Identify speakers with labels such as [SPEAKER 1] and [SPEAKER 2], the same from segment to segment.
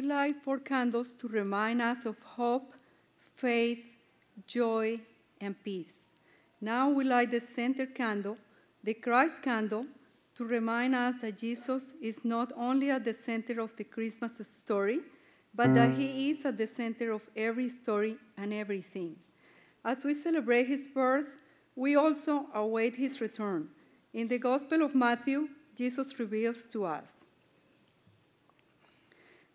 [SPEAKER 1] we light four candles to remind us of hope, faith, joy, and peace. Now we light the center candle, the Christ candle, to remind us that Jesus is not only at the center of the Christmas story, but that mm. he is at the center of every story and everything. As we celebrate his birth, we also await his return. In the Gospel of Matthew, Jesus reveals to us.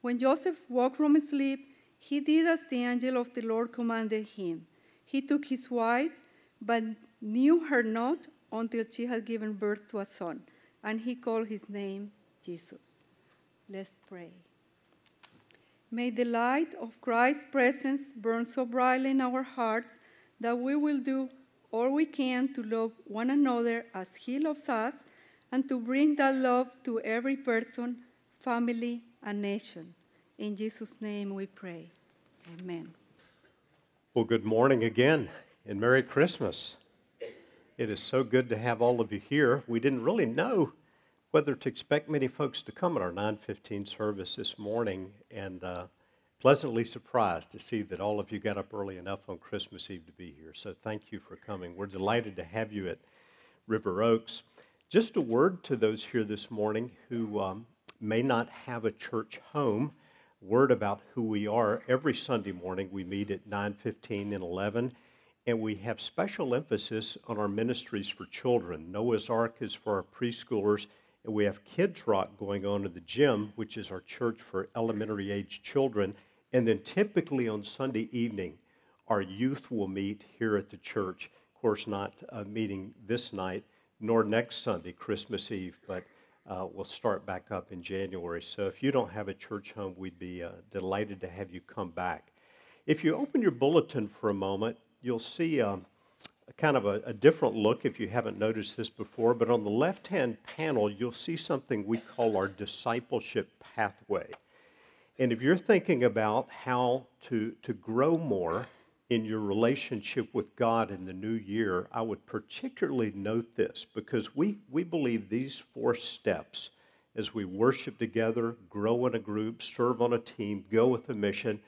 [SPEAKER 1] When Joseph woke from sleep, he did as the angel of the Lord commanded him. He took his wife, but knew her not until she had given birth to a son, and he called his name Jesus. Let's pray. May the light of Christ's presence burn so brightly in our hearts that we will do all we can to love one another as He loves us and to bring that love to every person, family, and nation. In Jesus' name we pray. Amen.
[SPEAKER 2] Well, good morning again and Merry Christmas. It is so good to have all of you here. We didn't really know whether to expect many folks to come at our 9:15 service this morning, and uh, pleasantly surprised to see that all of you got up early enough on Christmas Eve to be here. So thank you for coming. We're delighted to have you at River Oaks. Just a word to those here this morning who um, may not have a church home. Word about who we are. Every Sunday morning we meet at 9:15 and 11 and we have special emphasis on our ministries for children. Noah's Ark is for our preschoolers, and we have Kids Rock going on at the gym, which is our church for elementary age children. And then typically on Sunday evening, our youth will meet here at the church. Of course, not a meeting this night, nor next Sunday, Christmas Eve, but uh, we'll start back up in January. So if you don't have a church home, we'd be uh, delighted to have you come back. If you open your bulletin for a moment, you'll see um, a kind of a, a, different look if you haven't noticed this before, but on the left hand panel, you'll see something we call our discipleship pathway. And if you're thinking about how to, to grow more in your relationship with God in the new year, I would particularly note this because we, we believe these four steps as we worship together, grow in a group, serve on a team, go with a mission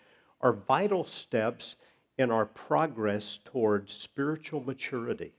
[SPEAKER 2] are vital steps in our progress towards spiritual maturity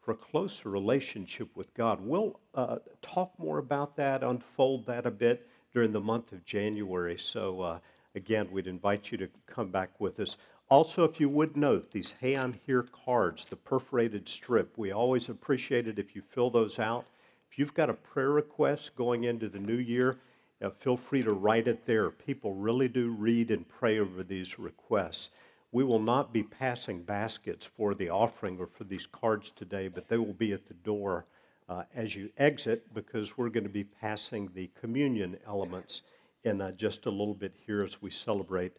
[SPEAKER 2] for a closer relationship with God. We'll uh, talk more about that, unfold that a bit during the month of January. So, uh, again, we'd invite you to come back with us. Also, if you would note these Hey I'm Here cards, the perforated strip, we always appreciate it if you fill those out. If you've got a prayer request going into the new year, uh, feel free to write it there. People really do read and pray over these requests. We will not be passing baskets for the offering or for these cards today, but they will be at the door uh, as you exit because we're going to be passing the communion elements in uh, just a little bit here as we celebrate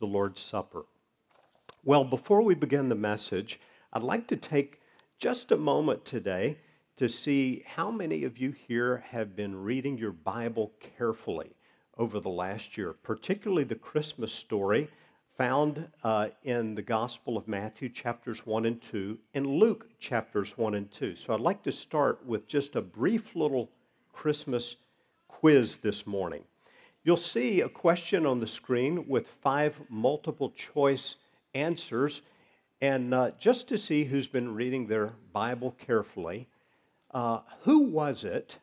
[SPEAKER 2] the Lord's Supper. Well, before we begin the message, I'd like to take just a moment today to see how many of you here have been reading your Bible carefully over the last year, particularly the Christmas story found uh, in the Gospel of Matthew, chapters 1 and 2, and Luke, chapters 1 and 2. So I'd like to start with just a brief little Christmas quiz this morning. You'll see a question on the screen with five multiple choice answers. And uh, just to see who's been reading their Bible carefully, uh, who was it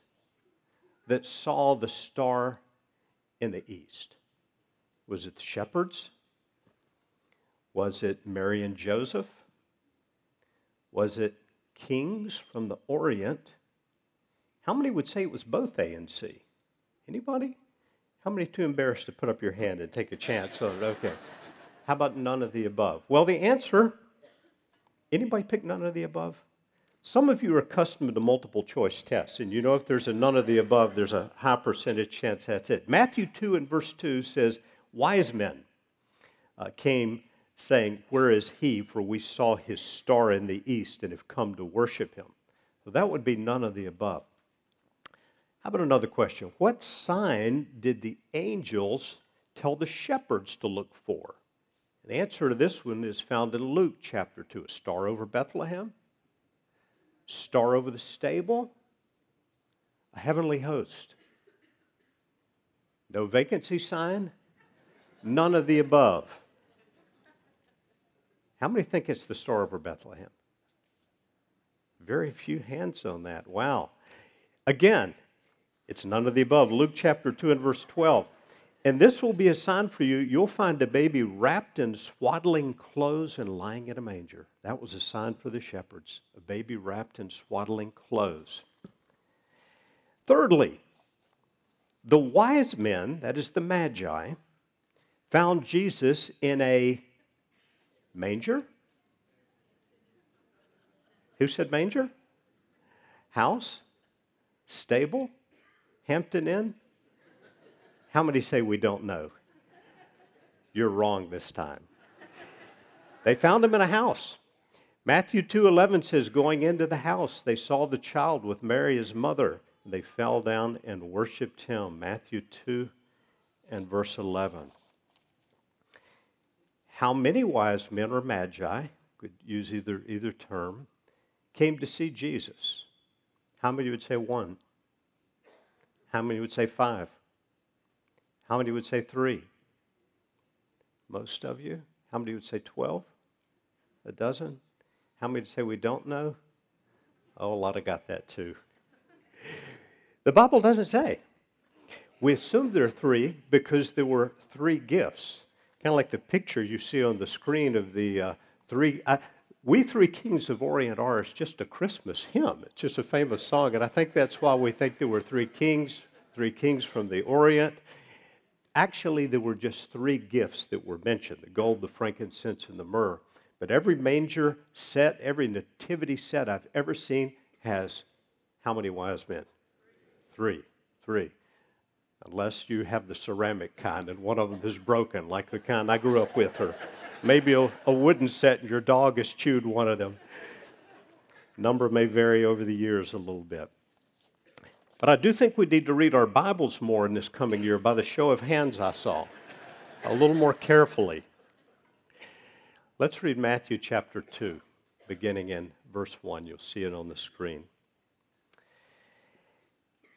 [SPEAKER 2] that saw the star in the east? Was it the shepherds? Was it Mary and Joseph? Was it kings from the Orient? How many would say it was both A and C? Anybody? How many too embarrassed to put up your hand and take a chance on it? Okay. How about none of the above? Well, the answer anybody pick none of the above? Some of you are accustomed to multiple choice tests, and you know if there's a none of the above, there's a high percentage chance that's it. Matthew 2 and verse 2 says, Wise men uh, came saying, Where is he? For we saw his star in the east and have come to worship him. So that would be none of the above. How about another question? What sign did the angels tell the shepherds to look for? The answer to this one is found in Luke chapter 2 a star over Bethlehem, star over the stable, a heavenly host. No vacancy sign, none of the above. How many think it's the star over Bethlehem? Very few hands on that. Wow. Again, it's none of the above. Luke chapter 2 and verse 12. And this will be a sign for you. You'll find a baby wrapped in swaddling clothes and lying in a manger. That was a sign for the shepherds, a baby wrapped in swaddling clothes. Thirdly, the wise men, that is the Magi, found Jesus in a manger. Who said manger? House? Stable? Hampton Inn? How many say we don't know? You're wrong this time. They found him in a house. Matthew 2:11 says going into the house they saw the child with Mary his mother. They fell down and worshiped him. Matthew 2 and verse 11. How many wise men or magi, could use either either term, came to see Jesus? How many would say one? How many would say five? How many would say three? Most of you. How many would say 12? A dozen? How many would say we don't know? Oh, a lot of got that too. The Bible doesn't say. We assume there are three because there were three gifts. Kind of like the picture you see on the screen of the uh, three. Uh, we Three Kings of Orient are is just a Christmas hymn. It's just a famous song, and I think that's why we think there were three kings, three kings from the Orient. Actually, there were just three gifts that were mentioned the gold, the frankincense, and the myrrh. But every manger set, every nativity set I've ever seen has how many wise men? Three. Three. Unless you have the ceramic kind and one of them is broken, like the kind I grew up with, or maybe a, a wooden set and your dog has chewed one of them. Number may vary over the years a little bit. But I do think we need to read our Bibles more in this coming year by the show of hands I saw, a little more carefully. Let's read Matthew chapter 2, beginning in verse 1. You'll see it on the screen.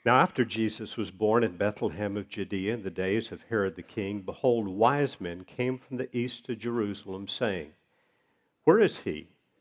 [SPEAKER 2] Now, after Jesus was born in Bethlehem of Judea in the days of Herod the king, behold, wise men came from the east to Jerusalem, saying, Where is he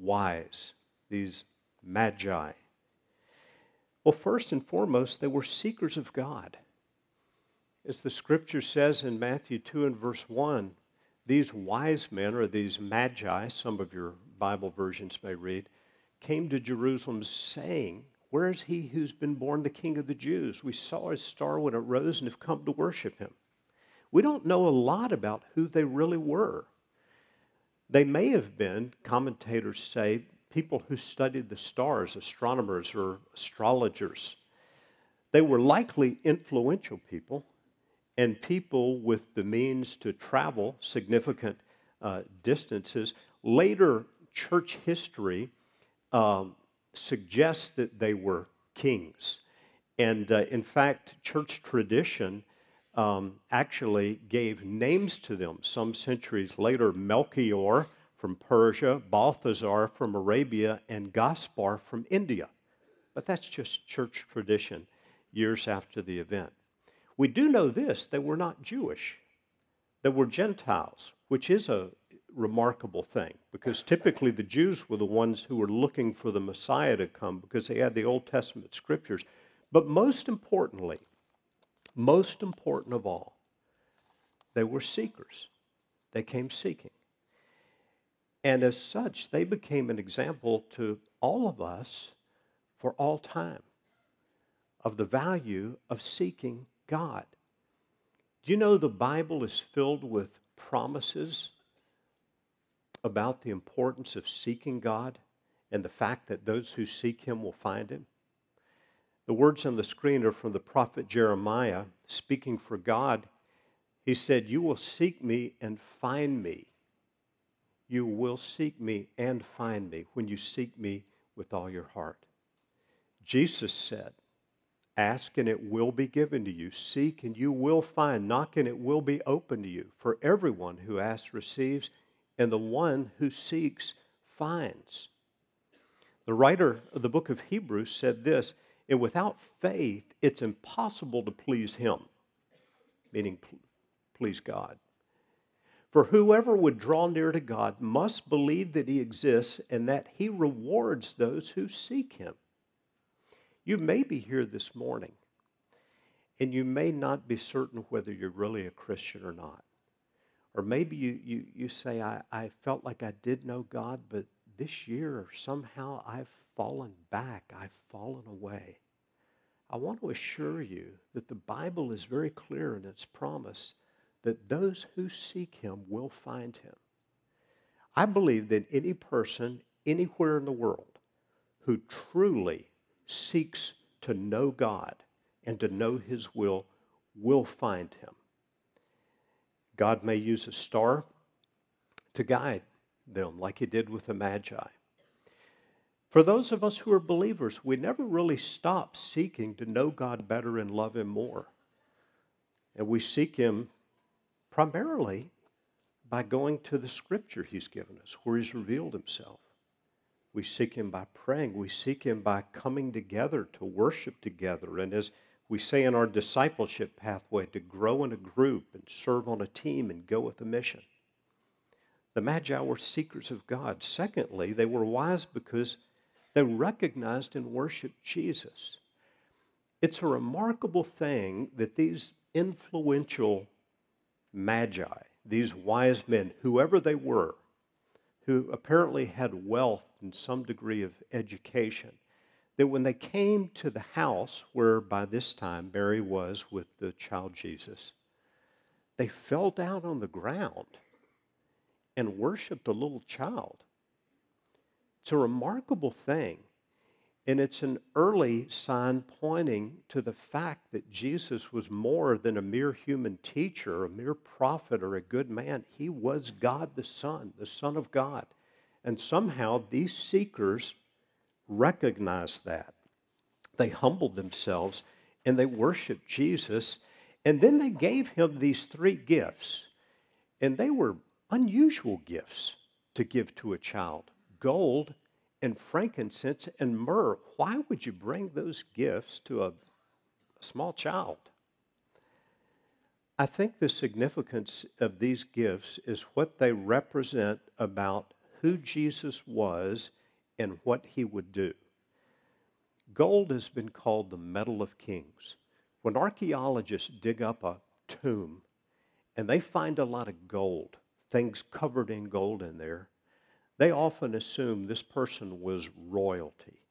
[SPEAKER 2] wise, these magi? Well, first and foremost, they were seekers of God. As the scripture says in Matthew 2 and verse 1, these wise men, or these magi, some of your Bible versions may read, came to Jerusalem saying, Where is he who's been born the King of the Jews? We saw his star when it rose and have come to worship him. We don't know a lot about who they really were. They may have been, commentators say, people who studied the stars, astronomers or astrologers. They were likely influential people and people with the means to travel significant uh, distances. Later church history um, suggests that they were kings. And uh, in fact, church tradition um, actually gave names to them some centuries later Melchior from Persia, Balthazar from Arabia, and Gaspar from India. But that's just church tradition years after the event. We do know this they were not Jewish, they were Gentiles, which is a remarkable thing because typically the Jews were the ones who were looking for the Messiah to come because they had the Old Testament scriptures. But most importantly, most important of all, they were seekers. They came seeking. And as such, they became an example to all of us for all time of the value of seeking God. Do you know the Bible is filled with promises about the importance of seeking God and the fact that those who seek Him will find Him? The words on the screen are from the prophet Jeremiah speaking for God. He said, You will seek me and find me. You will seek me and find me when you seek me with all your heart. Jesus said, Ask and it will be given to you. Seek and you will find. Knock and it will be open to you. For everyone who asks receives, and the one who seeks finds. The writer of the book of Hebrews said this And without faith, it's impossible to please him, meaning please God. For whoever would draw near to God must believe that he exists and that he rewards those who seek him. You may be here this morning, and you may not be certain whether you're really a Christian or not. Or maybe you, you, you say, I, I felt like I did know God, but this year somehow I've fallen back, I've fallen away. I want to assure you that the Bible is very clear in its promise that those who seek Him will find Him. I believe that any person anywhere in the world who truly seeks to know God and to know His will will find Him. God may use a star to guide them, like He did with the Magi. For those of us who are believers, we never really stop seeking to know God better and love Him more. And we seek Him primarily by going to the scripture He's given us, where He's revealed Himself. We seek Him by praying. We seek Him by coming together to worship together. And as we say in our discipleship pathway, to grow in a group and serve on a team and go with a mission. The Magi were seekers of God. Secondly, they were wise because they recognized and worshiped Jesus. It's a remarkable thing that these influential magi, these wise men, whoever they were, who apparently had wealth and some degree of education, that when they came to the house where by this time Mary was with the child Jesus, they fell down on the ground and worshiped a little child. It's a remarkable thing and it's an early sign pointing to the fact that Jesus was more than a mere human teacher, a mere prophet, or a good man. He was God the Son, the Son of God. And somehow these seekers recognized that. They humbled themselves and they worshiped Jesus. And then they gave him these three gifts. And they were unusual gifts to give to a child gold, and frankincense and myrrh. Why would you bring those gifts to a, a small child? I think the significance of these gifts is what they represent about who Jesus was and what he would do. Gold has been called the metal of kings. When archaeologists dig up a tomb and they find a lot of gold, things covered in gold in there, they often assume this person was royalty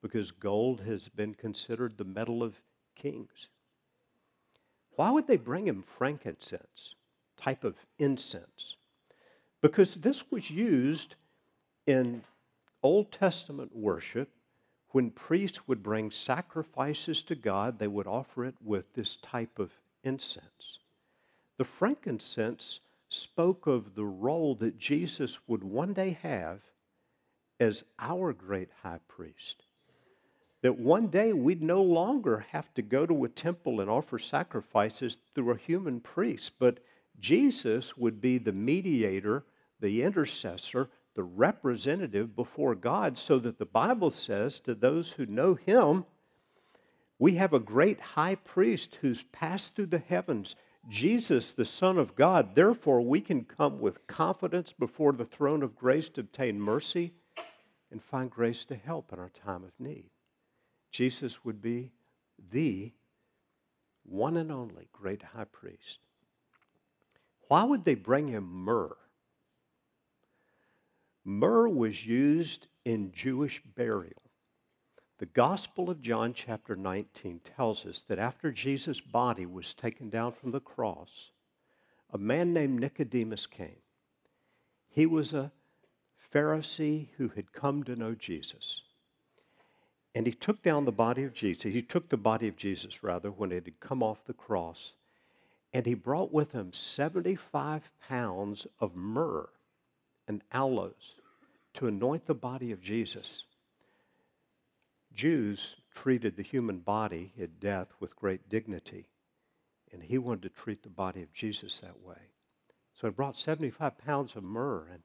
[SPEAKER 2] because gold has been considered the metal of kings. Why would they bring him frankincense, type of incense? Because this was used in Old Testament worship. When priests would bring sacrifices to God, they would offer it with this type of incense. The frankincense spoke of the role that Jesus would one day have as our great high priest. That one day we'd no longer have to go to a temple and offer sacrifices through a human priest, but Jesus would be the mediator, the intercessor, the representative before God, so that the Bible says to those who know him, we have a great high priest who's passed through the heavens Jesus, the Son of God. Therefore, we can come with confidence before the throne of grace to obtain mercy and find grace to help in our time of need. Jesus would be the one and only great high priest. Why would they bring him myrrh? Myrrh was used in Jewish burial. The Gospel of John, chapter 19, tells us that after Jesus' body was taken down from the cross, a man named Nicodemus came. He was a Pharisee who had come to know Jesus. And he took down the body of Jesus. He took the body of Jesus, rather, when it had come off the cross. And he brought with him 75 pounds of myrrh and aloes to anoint the body of Jesus. Jews treated the human body at death with great dignity, and he wanted to treat the body of Jesus that way. So he brought 75 pounds of myrrh and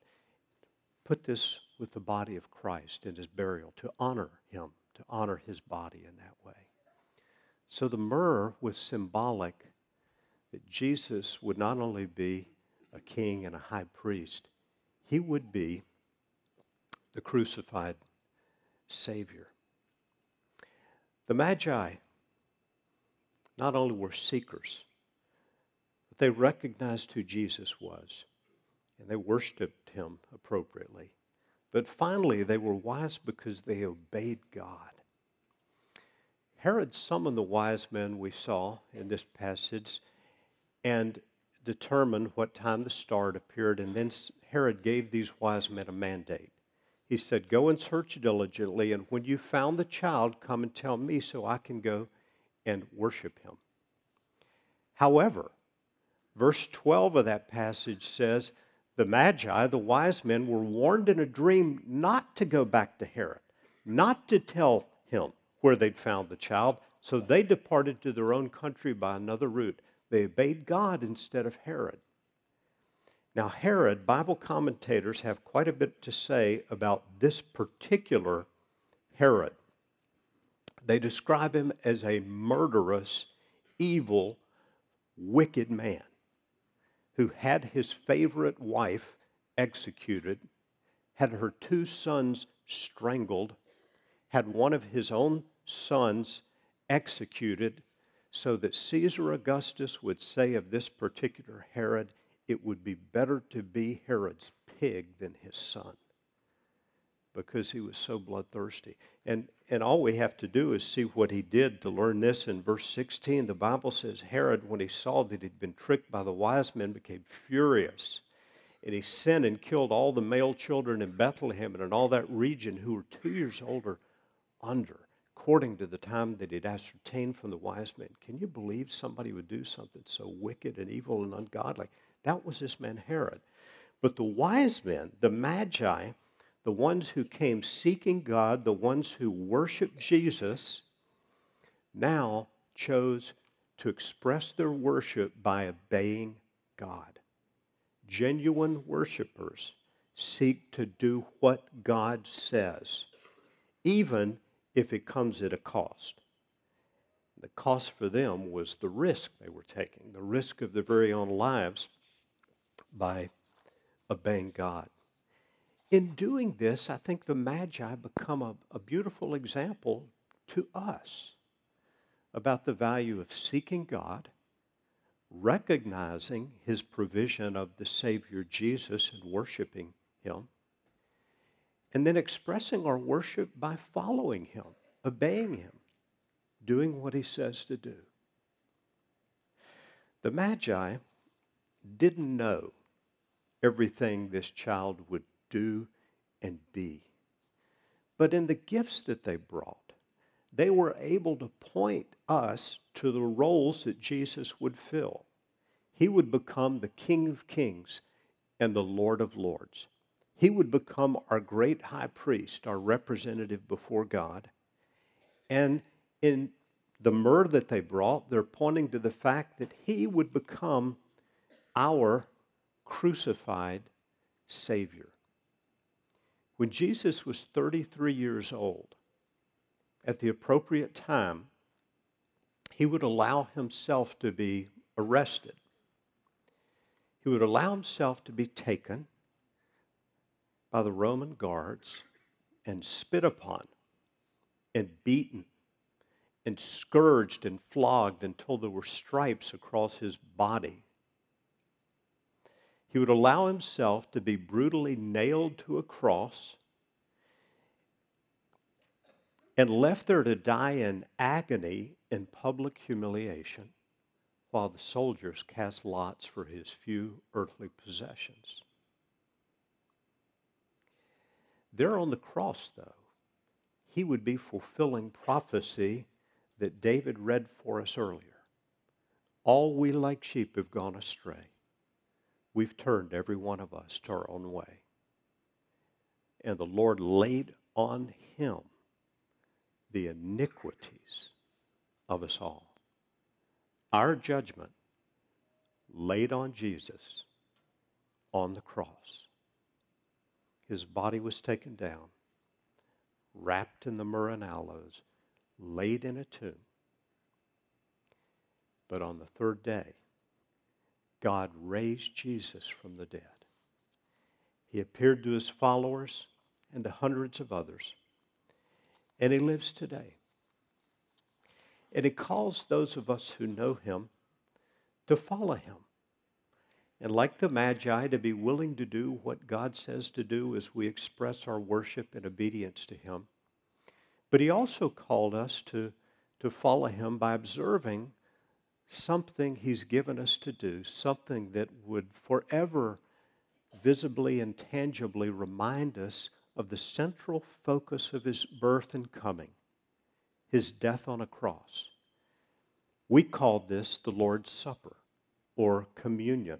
[SPEAKER 2] put this with the body of Christ in his burial to honor him, to honor his body in that way. So the myrrh was symbolic that Jesus would not only be a king and a high priest, he would be the crucified Savior. The Magi not only were seekers, but they recognized who Jesus was and they worshiped him appropriately. But finally, they were wise because they obeyed God. Herod summoned the wise men we saw in this passage and determined what time the star appeared, and then Herod gave these wise men a mandate. He said, Go and search diligently, and when you found the child, come and tell me so I can go and worship him. However, verse 12 of that passage says, The Magi, the wise men, were warned in a dream not to go back to Herod, not to tell him where they'd found the child, so they departed to their own country by another route. They obeyed God instead of Herod. Now, Herod, Bible commentators have quite a bit to say about this particular Herod. They describe him as a murderous, evil, wicked man who had his favorite wife executed, had her two sons strangled, had one of his own sons executed, so that Caesar Augustus would say of this particular Herod, it would be better to be Herod's pig than his son because he was so bloodthirsty. And, and all we have to do is see what he did to learn this. In verse 16, the Bible says Herod, when he saw that he'd been tricked by the wise men, became furious. And he sent and killed all the male children in Bethlehem and in all that region who were two years older under, according to the time that he'd ascertained from the wise men. Can you believe somebody would do something so wicked and evil and ungodly? That was this man Herod. But the wise men, the magi, the ones who came seeking God, the ones who worshiped Jesus, now chose to express their worship by obeying God. Genuine worshipers seek to do what God says, even if it comes at a cost. The cost for them was the risk they were taking, the risk of their very own lives by obeying God. In doing this, I think the Magi become a, a beautiful example to us about the value of seeking God, recognizing His provision of the Savior Jesus and worshiping Him, and then expressing our worship by following Him, obeying Him, doing what He says to do. The Magi didn't know everything this child would do and be. But in the gifts that they brought, they were able to point us to the roles that Jesus would fill. He would become the King of Kings and the Lord of Lords. He would become our great high priest, our representative before God. And in the myrrh that they brought, they're pointing to the fact that he would become our crucified Savior. When Jesus was 33 years old, at the appropriate time, he would allow himself to be arrested. He would allow himself to be taken by the Roman guards and spit upon and beaten and scourged and flogged until there were stripes across his body. He would allow himself to be brutally nailed to a cross and left there to die in agony in public humiliation while the soldiers cast lots for his few earthly possessions. There on the cross, though, he would be fulfilling prophecy that David read for us earlier. All we like sheep have gone astray. We've turned every one of us to our own way. And the Lord laid on him the iniquities of us all. Our judgment laid on Jesus on the cross. His body was taken down, wrapped in the myrrh and aloes, laid in a tomb. But on the third day, God raised Jesus from the dead. He appeared to his followers and to hundreds of others and he lives today. And he calls those of us who know him to follow him. And like the Magi, to be willing to do what God says to do as we express our worship and obedience to him. But he also called us to, to follow him by observing something he's given us to do, something that would forever visibly and tangibly remind us of the central focus of his birth and coming, his death on a cross. We call this the Lord's Supper or communion.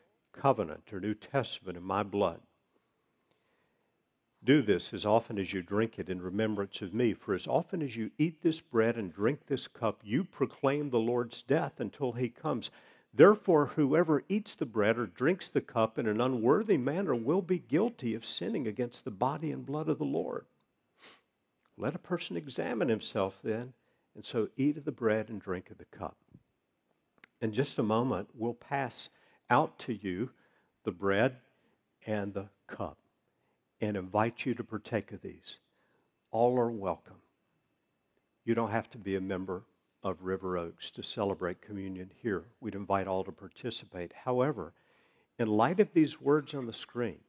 [SPEAKER 2] covenant or New Testament in my blood. Do this as often as you drink it in remembrance of me. For as often as you eat this bread and drink this cup, you proclaim the Lord's death until he comes. Therefore, whoever eats the bread or drinks the cup in an unworthy manner will be guilty of sinning against the body and blood of the Lord. Let a person examine himself then, and so eat of the bread and drink of the cup. In just a moment, we'll pass out to you the bread and the cup and invite you to partake of these. All are welcome. You don't have to be a member of River Oaks to celebrate communion here. We'd invite all to participate. However, in light of these words on the screen,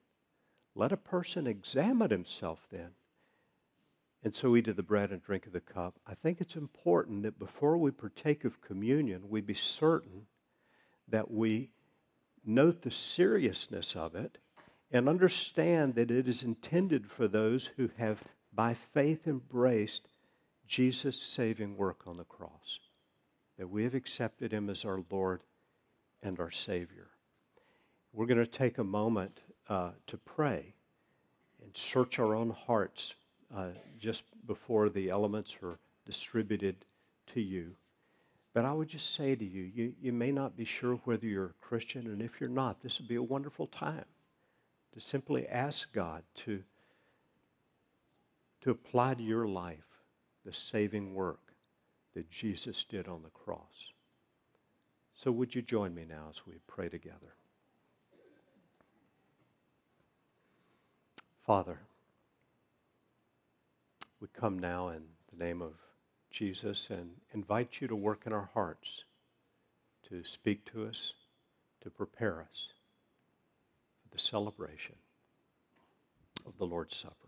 [SPEAKER 2] let a person examine himself then. And so eat of the bread and drink of the cup. I think it's important that before we partake of communion, we be certain that we note the seriousness of it and understand that it is intended for those who have, by faith, embraced Jesus' saving work on the cross. that we have accepted him as our Lord and our Savior. We're going to take a moment uh, to pray and search our own hearts uh, just before the elements are distributed to you. But I would just say to you, you, you may not be sure whether you're a Christian, and if you're not, this would be a wonderful time to simply ask God to, to apply to your life the saving work that Jesus did on the cross. So, would you join me now as we pray together? Father, we come now in the name of Jesus and invite you to work in our hearts, to speak to us, to prepare us for the celebration of the Lord's Supper.